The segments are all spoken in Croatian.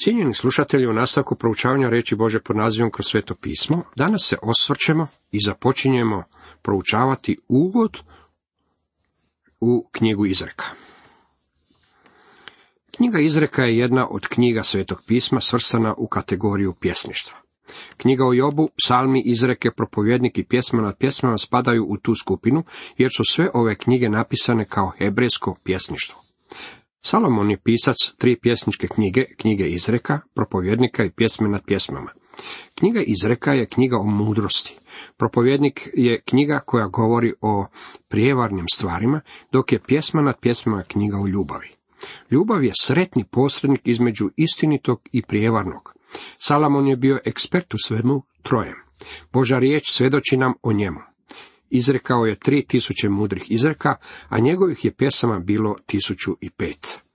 Cijenjeni slušatelji, u nastavku proučavanja reći Bože pod nazivom kroz sveto pismo, danas se osvrćemo i započinjemo proučavati uvod u knjigu Izreka. Knjiga Izreka je jedna od knjiga svetog pisma svrstana u kategoriju pjesništva. Knjiga o Jobu, psalmi, izreke, propovjednik i pjesma nad pjesmama spadaju u tu skupinu, jer su sve ove knjige napisane kao hebrejsko pjesništvo. Salomon je pisac tri pjesničke knjige, knjige izreka, propovjednika i pjesme nad pjesmama. Knjiga izreka je knjiga o mudrosti. Propovjednik je knjiga koja govori o prijevarnim stvarima, dok je pjesma nad pjesmama knjiga o ljubavi. Ljubav je sretni posrednik između istinitog i prijevarnog. Salamon je bio ekspert u svemu trojem. Boža riječ svjedoči nam o njemu. Izrekao je tri tisuće mudrih izreka, a njegovih je pjesama bilo tisuću i pet.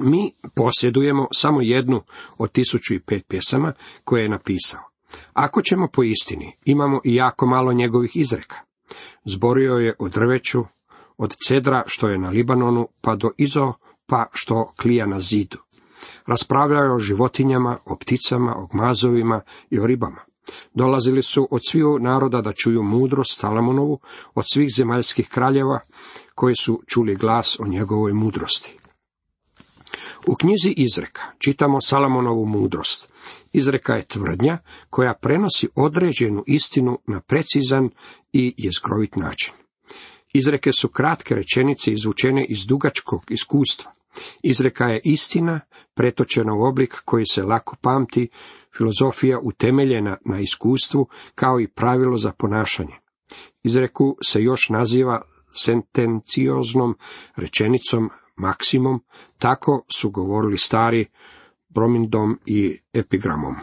Mi posjedujemo samo jednu od tisuću i pet pjesama koje je napisao. Ako ćemo po istini, imamo i jako malo njegovih izreka. Zborio je o drveću, od cedra što je na Libanonu, pa do izo, pa što klija na zidu. Raspravljao je o životinjama, o pticama, o gmazovima i o ribama. Dolazili su od svih naroda da čuju mudrost Salamonovu, od svih zemaljskih kraljeva, koji su čuli glas o njegovoj mudrosti. U knjizi Izreka čitamo Salamonovu mudrost. Izreka je tvrdnja koja prenosi određenu istinu na precizan i jezgrovit način. Izreke su kratke rečenice izvučene iz dugačkog iskustva. Izreka je istina, pretočena u oblik koji se lako pamti, filozofija utemeljena na iskustvu, kao i pravilo za ponašanje. Izreku se još naziva sentencioznom rečenicom, maksimom, tako su govorili stari bromindom i epigramom.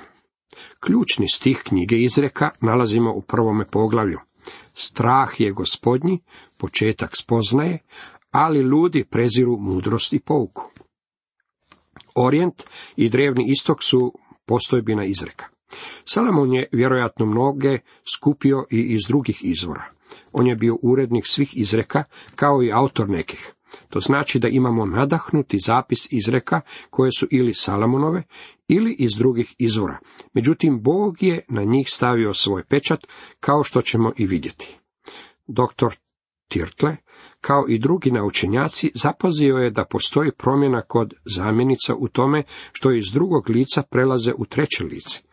Ključni stih knjige izreka nalazimo u prvome poglavlju. Strah je gospodnji, početak spoznaje, ali ludi preziru mudrost i pouku. Orijent i drevni istok su postojbina izreka. Salamon je vjerojatno mnoge skupio i iz drugih izvora. On je bio urednik svih izreka, kao i autor nekih. To znači da imamo nadahnuti zapis izreka koje su ili Salamonove ili iz drugih izvora. Međutim, Bog je na njih stavio svoj pečat, kao što ćemo i vidjeti. Doktor Tirtle, kao i drugi naučenjaci, zapazio je da postoji promjena kod zamjenica u tome što iz drugog lica prelaze u treće lice.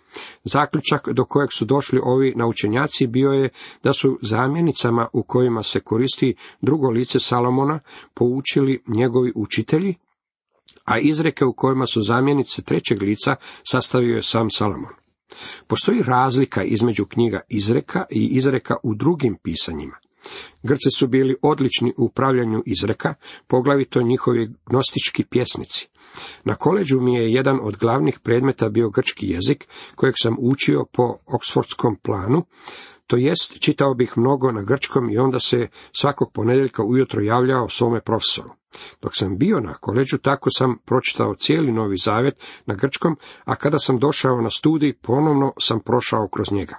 Zaključak do kojeg su došli ovi naučenjaci bio je da su zamjenicama u kojima se koristi drugo lice Salomona poučili njegovi učitelji, a izreke u kojima su zamjenice trećeg lica sastavio je sam Salomon. Postoji razlika između knjiga izreka i izreka u drugim pisanjima. Grci su bili odlični u upravljanju izreka, poglavito njihovi gnostički pjesnici. Na koleđu mi je jedan od glavnih predmeta bio grčki jezik, kojeg sam učio po oksfordskom planu, to jest čitao bih mnogo na grčkom i onda se svakog ponedjeljka ujutro javljao svome profesoru. Dok sam bio na koleđu, tako sam pročitao cijeli Novi Zavjet na grčkom, a kada sam došao na studij, ponovno sam prošao kroz njega.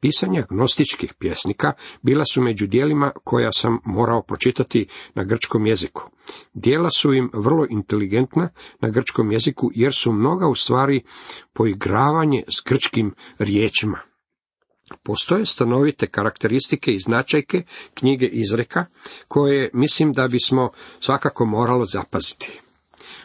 Pisanja gnostičkih pjesnika bila su među dijelima koja sam morao pročitati na grčkom jeziku. Dijela su im vrlo inteligentna na grčkom jeziku, jer su mnoga u stvari poigravanje s grčkim riječima. Postoje stanovite karakteristike i značajke knjige izreka, koje mislim da bismo svakako moralo zapaziti.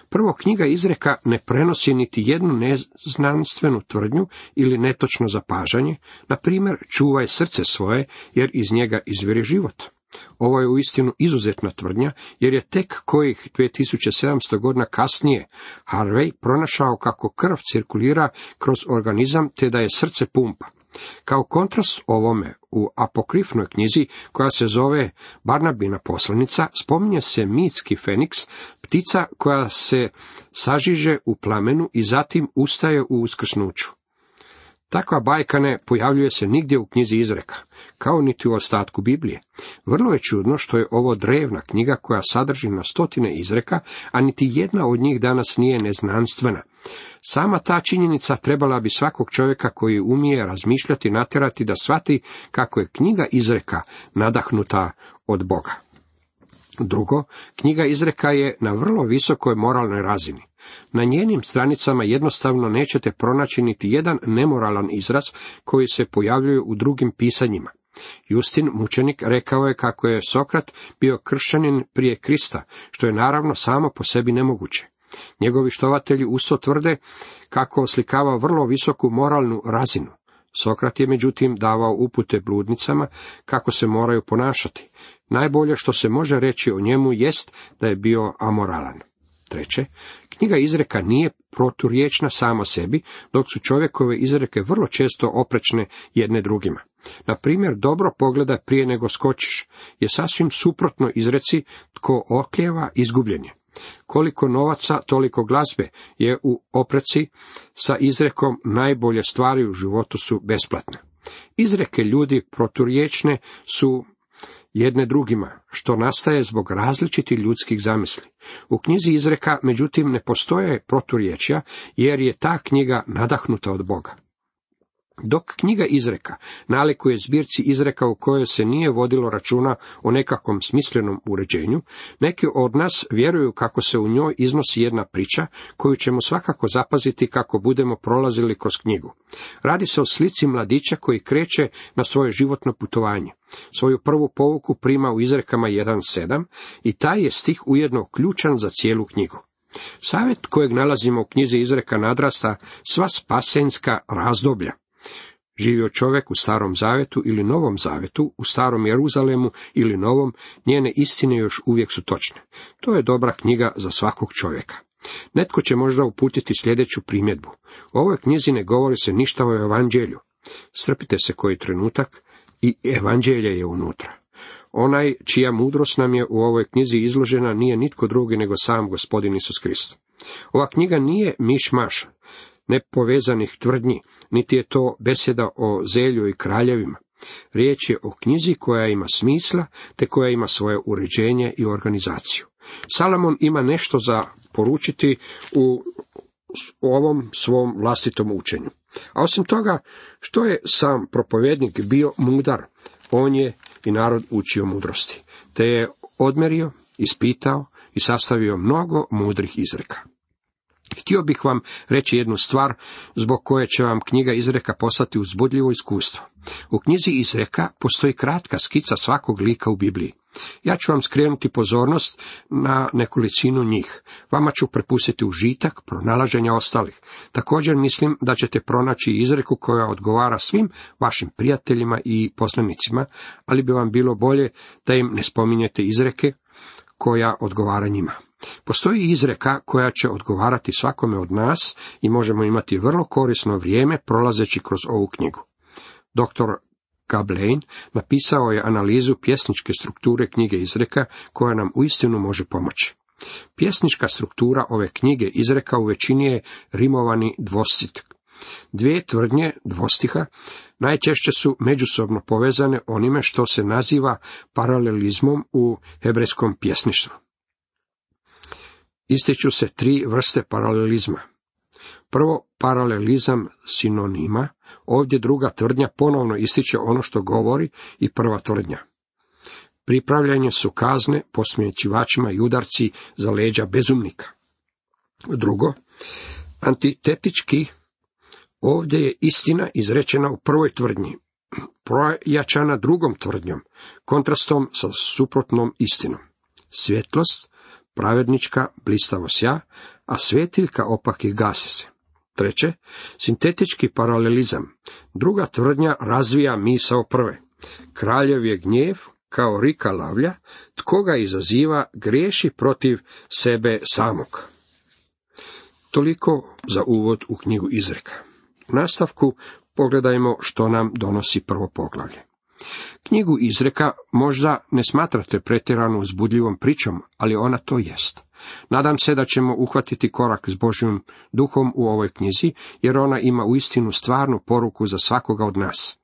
Prvo, knjiga izreka ne prenosi niti jednu neznanstvenu tvrdnju ili netočno zapažanje, na primjer, čuvaj srce svoje, jer iz njega izvire život. Ovo je uistinu izuzetna tvrdnja, jer je tek kojih 2700 godina kasnije Harvey pronašao kako krv cirkulira kroz organizam, te da je srce pumpa. Kao kontrast ovome, u apokrifnoj knjizi koja se zove Barnabina poslanica, spominje se mitski feniks, ptica koja se sažiže u plamenu i zatim ustaje u uskrsnuću. Takva bajka ne pojavljuje se nigdje u knjizi izreka, kao niti u ostatku Biblije. Vrlo je čudno što je ovo drevna knjiga koja sadrži na stotine izreka, a niti jedna od njih danas nije neznanstvena. Sama ta činjenica trebala bi svakog čovjeka koji umije razmišljati natjerati da shvati kako je knjiga izreka nadahnuta od Boga. Drugo, knjiga izreka je na vrlo visokoj moralnoj razini. Na njenim stranicama jednostavno nećete pronaći niti jedan nemoralan izraz koji se pojavljuje u drugim pisanjima. Justin mučenik rekao je kako je Sokrat bio kršćanin prije Krista, što je naravno samo po sebi nemoguće. Njegovi štovatelji usto tvrde kako oslikava vrlo visoku moralnu razinu. Sokrat je međutim davao upute bludnicama kako se moraju ponašati. Najbolje što se može reći o njemu jest da je bio amoralan. Treće, knjiga izreka nije proturječna sama sebi, dok su čovjekove izreke vrlo često oprečne jedne drugima. Na primjer, dobro pogleda prije nego skočiš je sasvim suprotno izreci tko okljeva izgubljen je. Koliko novaca, toliko glazbe je u opreci sa izrekom najbolje stvari u životu su besplatne. Izreke ljudi proturječne su jedne drugima, što nastaje zbog različitih ljudskih zamisli. U knjizi izreka, međutim, ne postoje proturječja, jer je ta knjiga nadahnuta od Boga. Dok knjiga izreka nalikuje zbirci izreka u kojoj se nije vodilo računa o nekakvom smislenom uređenju, neki od nas vjeruju kako se u njoj iznosi jedna priča koju ćemo svakako zapaziti kako budemo prolazili kroz knjigu. Radi se o slici mladića koji kreće na svoje životno putovanje. Svoju prvu povuku prima u izrekama 1.7 i taj je stih ujedno ključan za cijelu knjigu. Savjet kojeg nalazimo u knjizi izreka nadrasta sva spasenska razdoblja živio čovjek u starom zavetu ili novom zavetu, u starom Jeruzalemu ili novom, njene istine još uvijek su točne. To je dobra knjiga za svakog čovjeka. Netko će možda uputiti sljedeću primjedbu. U ovoj knjizi ne govori se ništa o evanđelju. Strpite se koji trenutak i evanđelje je unutra. Onaj čija mudrost nam je u ovoj knjizi izložena nije nitko drugi nego sam gospodin Isus Krist. Ova knjiga nije miš-maš, nepovezanih tvrdnji, niti je to beseda o zelju i kraljevima. Riječ je o knjizi koja ima smisla, te koja ima svoje uređenje i organizaciju. Salamon ima nešto za poručiti u ovom svom vlastitom učenju. A osim toga, što je sam propovjednik bio mudar, on je i narod učio mudrosti, te je odmerio, ispitao i sastavio mnogo mudrih izreka. Htio bih vam reći jednu stvar zbog koje će vam knjiga izreka poslati uzbudljivo iskustvo. U knjizi izreka postoji kratka skica svakog lika u Bibliji. Ja ću vam skrenuti pozornost na nekolicinu njih. Vama ću prepustiti užitak pronalaženja ostalih. Također mislim da ćete pronaći izreku koja odgovara svim vašim prijateljima i poslanicima, ali bi vam bilo bolje da im ne spominjete izreke koja odgovara njima. Postoji izreka koja će odgovarati svakome od nas i možemo imati vrlo korisno vrijeme prolazeći kroz ovu knjigu. Dr. Gablein napisao je analizu pjesničke strukture knjige izreka koja nam uistinu može pomoći. Pjesnička struktura ove knjige izreka u većini je rimovani dvostit. Dvije tvrdnje dvostiha najčešće su međusobno povezane onime što se naziva paralelizmom u hebrejskom pjesništvu ističu se tri vrste paralelizma. Prvo, paralelizam sinonima, ovdje druga tvrdnja ponovno ističe ono što govori i prva tvrdnja. Pripravljanje su kazne posmjećivačima i udarci za leđa bezumnika. Drugo, antitetički, ovdje je istina izrečena u prvoj tvrdnji, projačana drugom tvrdnjom, kontrastom sa suprotnom istinom. Svjetlost pravednička blistavo sja, a svetiljka opaki gasi se. Treće, sintetički paralelizam. Druga tvrdnja razvija misao prve. Kraljev je gnjev, kao rika lavlja, tko ga izaziva, griješi protiv sebe samog. Toliko za uvod u knjigu izreka. U nastavku pogledajmo što nam donosi prvo poglavlje. Knjigu izreka možda ne smatrate pretjerano uzbudljivom pričom, ali ona to jest. Nadam se da ćemo uhvatiti korak s Božjim duhom u ovoj knjizi, jer ona ima uistinu stvarnu poruku za svakoga od nas.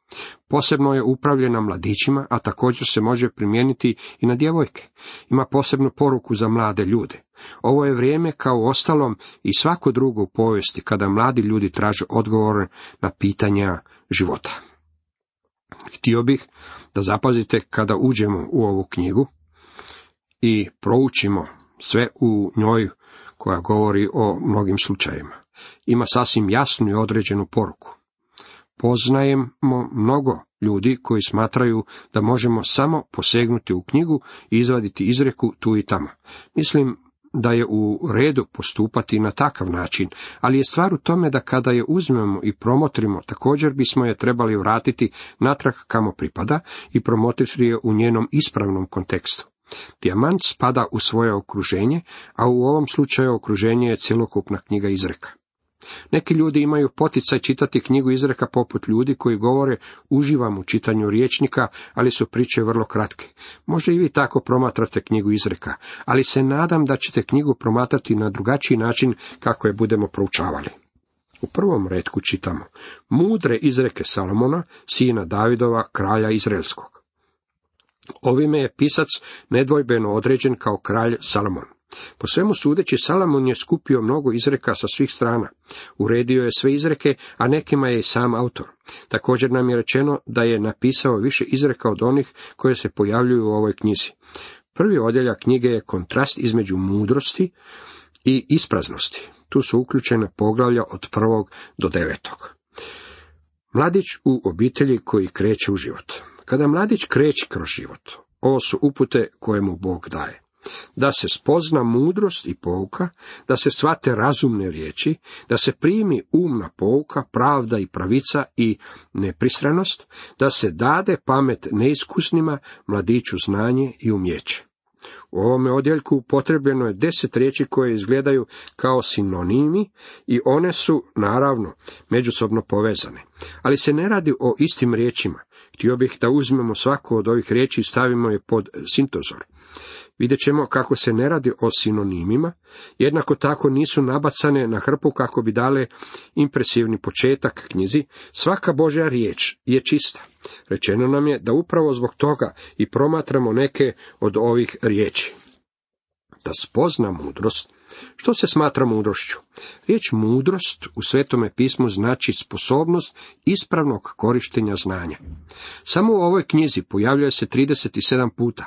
Posebno je upravljena mladićima, a također se može primijeniti i na djevojke. Ima posebnu poruku za mlade ljude. Ovo je vrijeme kao ostalom i svako drugo u povijesti kada mladi ljudi traže odgovore na pitanja života. Htio bih da zapazite kada uđemo u ovu knjigu i proučimo sve u njoj koja govori o mnogim slučajevima. Ima sasvim jasnu i određenu poruku. Poznajemo mnogo ljudi koji smatraju da možemo samo posegnuti u knjigu i izvaditi izreku tu i tamo. Mislim da je u redu postupati na takav način, ali je stvar u tome da kada je uzmemo i promotrimo, također bismo je trebali vratiti natrag kamo pripada i promotriti je u njenom ispravnom kontekstu. Dijamant spada u svoje okruženje, a u ovom slučaju okruženje je cjelokupna knjiga izreka. Neki ljudi imaju poticaj čitati knjigu izreka poput ljudi koji govore uživam u čitanju riječnika, ali su priče vrlo kratke. Možda i vi tako promatrate knjigu izreka, ali se nadam da ćete knjigu promatrati na drugačiji način kako je budemo proučavali. U prvom redku čitamo mudre izreke Salomona, sina Davidova, kralja Izraelskog. Ovime je pisac nedvojbeno određen kao kralj Salomon. Po svemu sudeći, Salamon je skupio mnogo izreka sa svih strana. Uredio je sve izreke, a nekima je i sam autor. Također nam je rečeno da je napisao više izreka od onih koje se pojavljuju u ovoj knjizi. Prvi odjeljak knjige je kontrast između mudrosti i ispraznosti. Tu su uključene poglavlja od prvog do devetog. Mladić u obitelji koji kreće u život. Kada mladić kreće kroz život, ovo su upute koje mu Bog daje da se spozna mudrost i pouka, da se shvate razumne riječi, da se primi umna pouka, pravda i pravica i nepristranost, da se dade pamet neiskusnima, mladiću znanje i umjeće. U ovome odjeljku upotrebljeno je deset riječi koje izgledaju kao sinonimi i one su, naravno, međusobno povezane. Ali se ne radi o istim riječima. Htio bih da uzmemo svaku od ovih riječi i stavimo je pod sintozor. Vidjet ćemo kako se ne radi o sinonimima, jednako tako nisu nabacane na hrpu kako bi dale impresivni početak knjizi, svaka Božja riječ je čista. Rečeno nam je da upravo zbog toga i promatramo neke od ovih riječi. Da spozna mudrost, što se smatra mudrošću? Riječ mudrost u Svetome pismu znači sposobnost ispravnog korištenja znanja. Samo u ovoj knjizi pojavljuje se 37 puta.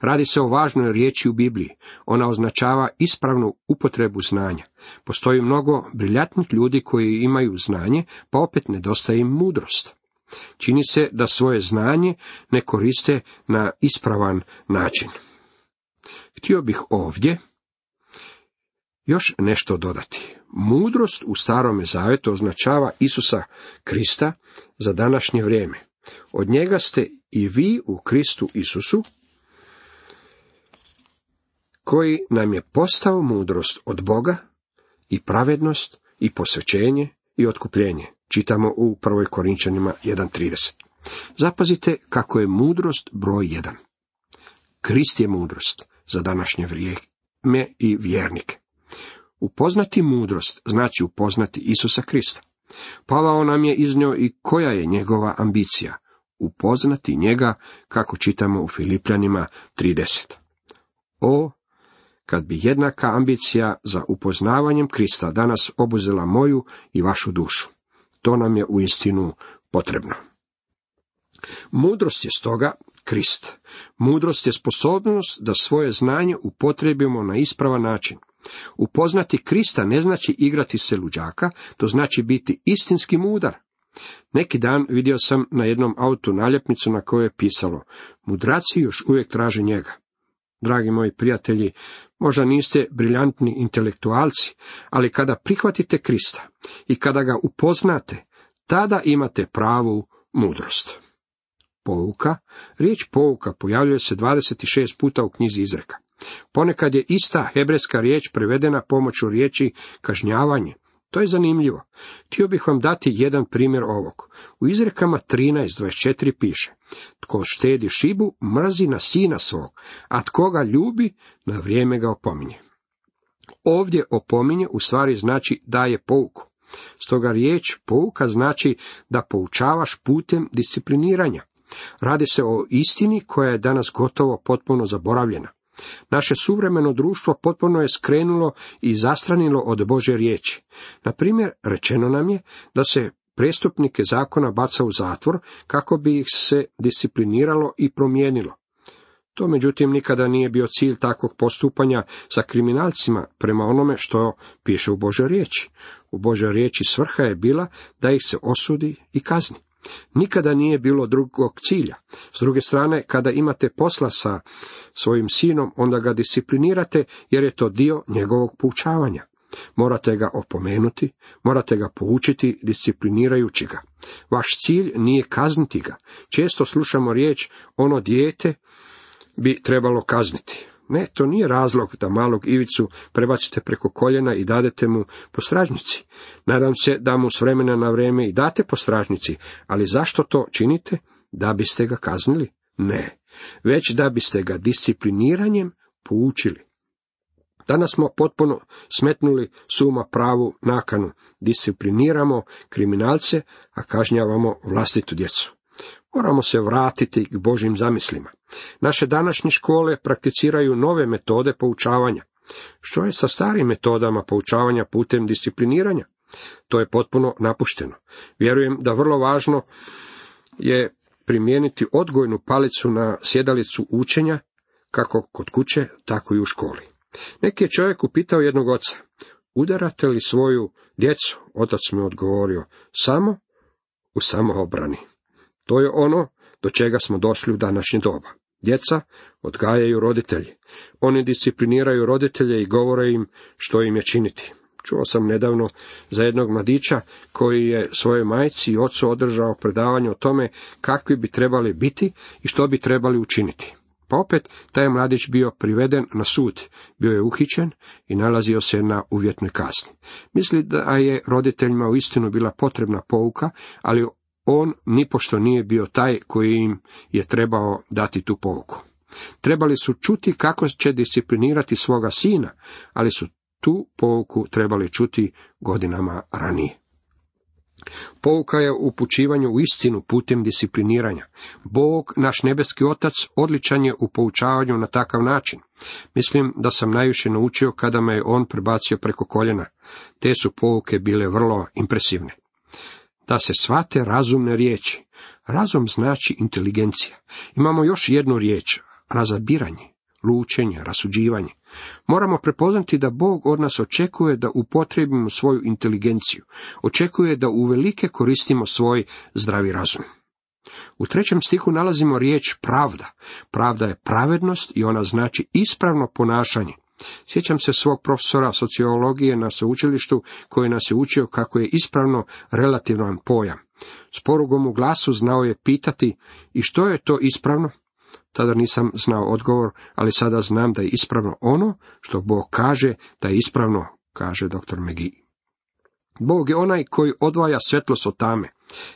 Radi se o važnoj riječi u Bibliji. Ona označava ispravnu upotrebu znanja. Postoji mnogo briljatnih ljudi koji imaju znanje, pa opet nedostaje im mudrost. Čini se da svoje znanje ne koriste na ispravan način. Htio bih ovdje još nešto dodati. Mudrost u starome zavetu označava Isusa Krista za današnje vrijeme. Od njega ste i vi u Kristu Isusu, koji nam je postao mudrost od Boga i pravednost i posvećenje i otkupljenje. Čitamo u 1. Korinčanima 1.30. Zapazite kako je mudrost broj 1. Krist je mudrost za današnje vrijeme i vjernike. Upoznati mudrost znači upoznati Isusa Krista. Pavao nam je iznio i koja je njegova ambicija. Upoznati njega, kako čitamo u Filipljanima 30. O, kad bi jednaka ambicija za upoznavanjem Krista danas obuzela moju i vašu dušu. To nam je uistinu potrebno. Mudrost je stoga Krist. Mudrost je sposobnost da svoje znanje upotrebimo na ispravan način. Upoznati Krista ne znači igrati se luđaka, to znači biti istinski mudar. Neki dan vidio sam na jednom autu naljepnicu na kojoj je pisalo Mudraci još uvijek traže njega. Dragi moji prijatelji, možda niste briljantni intelektualci, ali kada prihvatite Krista i kada ga upoznate, tada imate pravu mudrost. Pouka, riječ pouka pojavljuje se 26 puta u knjizi izreka. Ponekad je ista hebrejska riječ prevedena pomoću riječi kažnjavanje. To je zanimljivo. Htio bih vam dati jedan primjer ovog. U izrekama 13.24 piše Tko štedi šibu, mrzi na sina svog, a tko ga ljubi, na vrijeme ga opominje. Ovdje opominje u stvari znači daje pouku. Stoga riječ pouka znači da poučavaš putem discipliniranja. Radi se o istini koja je danas gotovo potpuno zaboravljena. Naše suvremeno društvo potpuno je skrenulo i zastranilo od Bože riječi. Na primjer, rečeno nam je da se prestupnike zakona baca u zatvor kako bi ih se discipliniralo i promijenilo. To međutim nikada nije bio cilj takvog postupanja sa kriminalcima prema onome što piše u Božoj riječi. U Božoj riječi svrha je bila da ih se osudi i kazni. Nikada nije bilo drugog cilja. S druge strane, kada imate posla sa svojim sinom, onda ga disciplinirate jer je to dio njegovog poučavanja. Morate ga opomenuti, morate ga poučiti disciplinirajući ga. Vaš cilj nije kazniti ga. Često slušamo riječ ono dijete bi trebalo kazniti. Ne, to nije razlog da malog Ivicu prebacite preko koljena i dadete mu po stražnici. Nadam se da mu s vremena na vrijeme i date po stražnici, ali zašto to činite? Da biste ga kaznili? Ne, već da biste ga discipliniranjem poučili. Danas smo potpuno smetnuli suma pravu nakanu, discipliniramo kriminalce, a kažnjavamo vlastitu djecu. Moramo se vratiti k Božim zamislima. Naše današnje škole prakticiraju nove metode poučavanja. Što je sa starim metodama poučavanja putem discipliniranja? To je potpuno napušteno. Vjerujem da vrlo važno je primijeniti odgojnu palicu na sjedalicu učenja, kako kod kuće, tako i u školi. Neki je čovjek upitao jednog oca, udarate li svoju djecu? Otac je odgovorio, samo u samoobrani. To je ono do čega smo došli u današnje doba. Djeca odgajaju roditelji. Oni discipliniraju roditelje i govore im što im je činiti. Čuo sam nedavno za jednog mladića koji je svojoj majci i ocu održao predavanje o tome kakvi bi trebali biti i što bi trebali učiniti. Pa opet, taj mladić bio priveden na sud, bio je uhićen i nalazio se na uvjetnoj kazni. Misli da je roditeljima u istinu bila potrebna pouka, ali on nipošto nije bio taj koji im je trebao dati tu pouku. Trebali su čuti kako će disciplinirati svoga sina, ali su tu pouku trebali čuti godinama ranije. Pouka je upućivanju u istinu putem discipliniranja. Bog, naš nebeski otac, odličan je u poučavanju na takav način. Mislim da sam najviše naučio kada me je on prebacio preko koljena. Te su pouke bile vrlo impresivne. Da se svate razumne riječi. Razum znači inteligencija. Imamo još jednu riječ, razabiranje, lučenje, rasuđivanje. Moramo prepoznati da Bog od nas očekuje da upotrebimo svoju inteligenciju, očekuje da uvelike koristimo svoj zdravi razum. U trećem stihu nalazimo riječ pravda. Pravda je pravednost i ona znači ispravno ponašanje. Sjećam se svog profesora sociologije na sveučilištu koji nas je učio kako je ispravno relativan pojam. S porugom u glasu znao je pitati i što je to ispravno? Tada nisam znao odgovor, ali sada znam da je ispravno ono što Bog kaže da je ispravno, kaže dr. Megi. Bog je onaj koji odvaja svetlost od tame.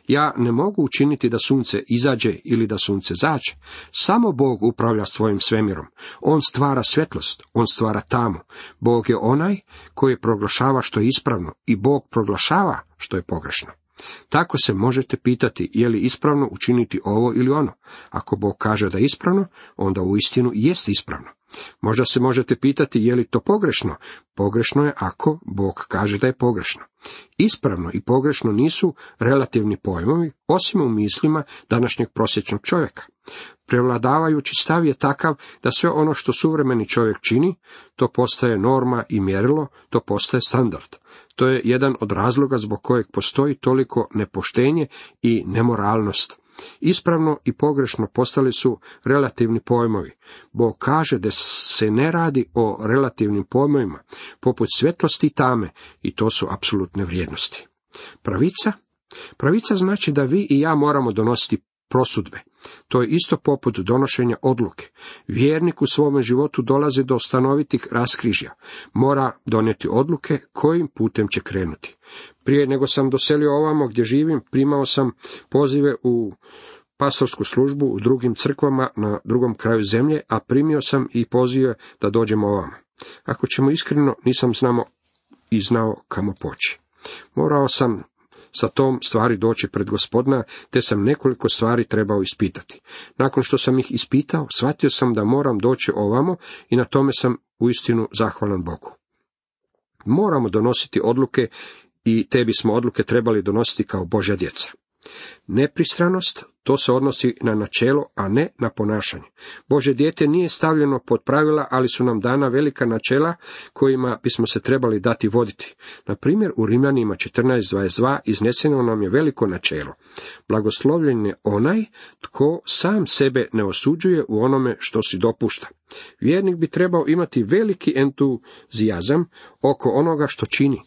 Ja ne mogu učiniti da sunce izađe ili da sunce zađe. Samo Bog upravlja svojim svemirom. On stvara svetlost, on stvara tamu. Bog je onaj koji proglašava što je ispravno i Bog proglašava što je pogrešno. Tako se možete pitati je li ispravno učiniti ovo ili ono. Ako Bog kaže da je ispravno, onda u istinu jest ispravno. Možda se možete pitati je li to pogrešno. Pogrešno je ako Bog kaže da je pogrešno. Ispravno i pogrešno nisu relativni pojmovi, osim u mislima današnjeg prosječnog čovjeka. Prevladavajući stav je takav da sve ono što suvremeni čovjek čini, to postaje norma i mjerilo, to postaje standard. To je jedan od razloga zbog kojeg postoji toliko nepoštenje i nemoralnost. Ispravno i pogrešno postali su relativni pojmovi. Bog kaže da se ne radi o relativnim pojmovima, poput svjetlosti i tame, i to su apsolutne vrijednosti. Pravica? Pravica znači da vi i ja moramo donositi prosudbe. To je isto poput donošenja odluke. Vjernik u svome životu dolazi do stanovitih raskrižja. Mora donijeti odluke kojim putem će krenuti. Prije nego sam doselio ovamo gdje živim, primao sam pozive u pastorsku službu u drugim crkvama na drugom kraju zemlje, a primio sam i pozive da dođem ovamo. Ako ćemo iskreno, nisam znamo i znao kamo poći. Morao sam sa tom stvari doći pred gospodina, te sam nekoliko stvari trebao ispitati. Nakon što sam ih ispitao, shvatio sam da moram doći ovamo i na tome sam uistinu zahvalan Bogu. Moramo donositi odluke i te bismo odluke trebali donositi kao Božja djeca. Nepristranost, to se odnosi na načelo, a ne na ponašanje. Bože dijete nije stavljeno pod pravila, ali su nam dana velika načela kojima bismo se trebali dati voditi. Na primjer, u Rimljanima 14.22 izneseno nam je veliko načelo. Blagoslovljen je onaj tko sam sebe ne osuđuje u onome što si dopušta. Vjernik bi trebao imati veliki entuzijazam oko onoga što čini.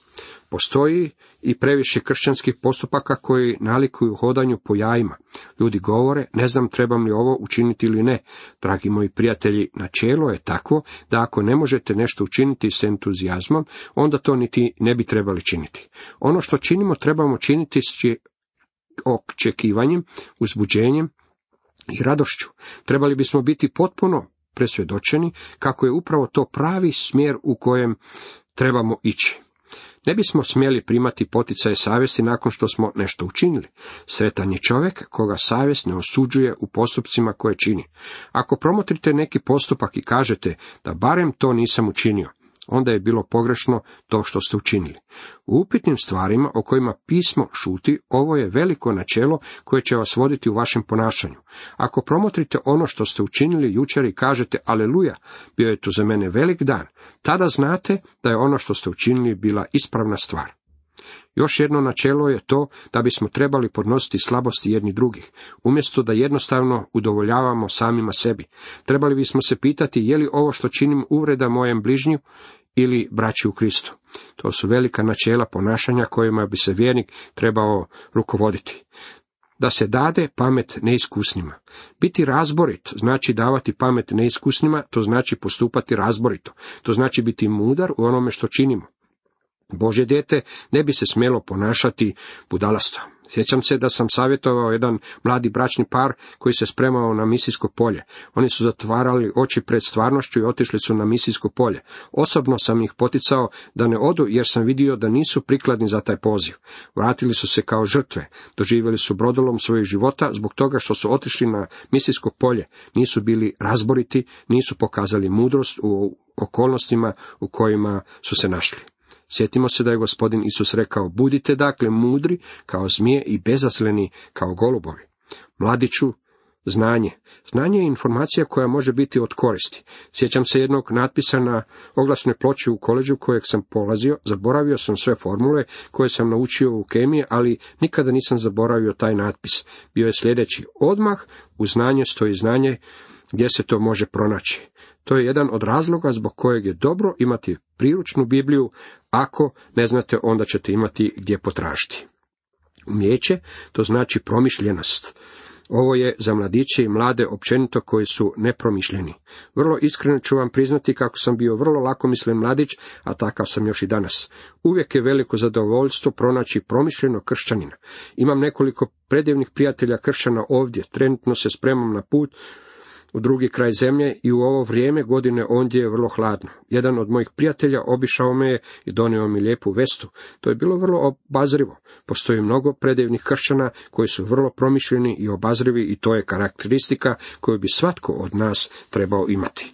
Postoji i previše kršćanskih postupaka koji nalikuju hodanju po jajima. Ljudi govore, ne znam trebam li ovo učiniti ili ne. Dragi moji prijatelji, načelo je takvo da ako ne možete nešto učiniti s entuzijazmom, onda to niti ne bi trebali činiti. Ono što činimo trebamo činiti s očekivanjem, uzbuđenjem i radošću. Trebali bismo biti potpuno presvjedočeni kako je upravo to pravi smjer u kojem trebamo ići. Ne bismo smjeli primati poticaje savjesti nakon što smo nešto učinili. Sretan je čovjek koga savjest ne osuđuje u postupcima koje čini. Ako promotrite neki postupak i kažete da barem to nisam učinio, onda je bilo pogrešno to što ste učinili. U upitnim stvarima o kojima pismo šuti, ovo je veliko načelo koje će vas voditi u vašem ponašanju. Ako promotrite ono što ste učinili jučer i kažete aleluja, bio je to za mene velik dan, tada znate da je ono što ste učinili bila ispravna stvar. Još jedno načelo je to da bismo trebali podnositi slabosti jedni drugih, umjesto da jednostavno udovoljavamo samima sebi. Trebali bismo se pitati je li ovo što činim uvreda mojem bližnju ili braći u Kristu. To su velika načela ponašanja kojima bi se vjernik trebao rukovoditi. Da se dade pamet neiskusnima. Biti razborit znači davati pamet neiskusnima, to znači postupati razborito. To znači biti mudar u onome što činimo. Bože dijete ne bi se smjelo ponašati budalasto. Sjećam se da sam savjetovao jedan mladi bračni par koji se spremao na misijsko polje. Oni su zatvarali oči pred stvarnošću i otišli su na misijsko polje. Osobno sam ih poticao da ne odu jer sam vidio da nisu prikladni za taj poziv. Vratili su se kao žrtve, doživjeli su brodolom svojih života zbog toga što su otišli na misijsko polje. Nisu bili razboriti, nisu pokazali mudrost u okolnostima u kojima su se našli. Sjetimo se da je gospodin Isus rekao, budite dakle mudri kao zmije i bezasleni kao golubovi. Mladiću, znanje. Znanje je informacija koja može biti od koristi. Sjećam se jednog natpisa na oglasnoj ploči u koleđu kojeg sam polazio, zaboravio sam sve formule koje sam naučio u kemiji, ali nikada nisam zaboravio taj natpis. Bio je sljedeći, odmah u znanje stoji znanje gdje se to može pronaći. To je jedan od razloga zbog kojeg je dobro imati priručnu Bibliju, ako ne znate onda ćete imati gdje potražiti. Umijeće, to znači promišljenost. Ovo je za mladiće i mlade općenito koji su nepromišljeni. Vrlo iskreno ću vam priznati kako sam bio vrlo lakomislen mladić, a takav sam još i danas. Uvijek je veliko zadovoljstvo pronaći promišljeno kršćanina. Imam nekoliko predivnih prijatelja kršćana ovdje, trenutno se spremam na put u drugi kraj zemlje i u ovo vrijeme godine ondje je vrlo hladno. Jedan od mojih prijatelja obišao me je i donio mi lijepu vestu. To je bilo vrlo obazrivo. Postoji mnogo predivnih kršćana koji su vrlo promišljeni i obazrivi i to je karakteristika koju bi svatko od nas trebao imati.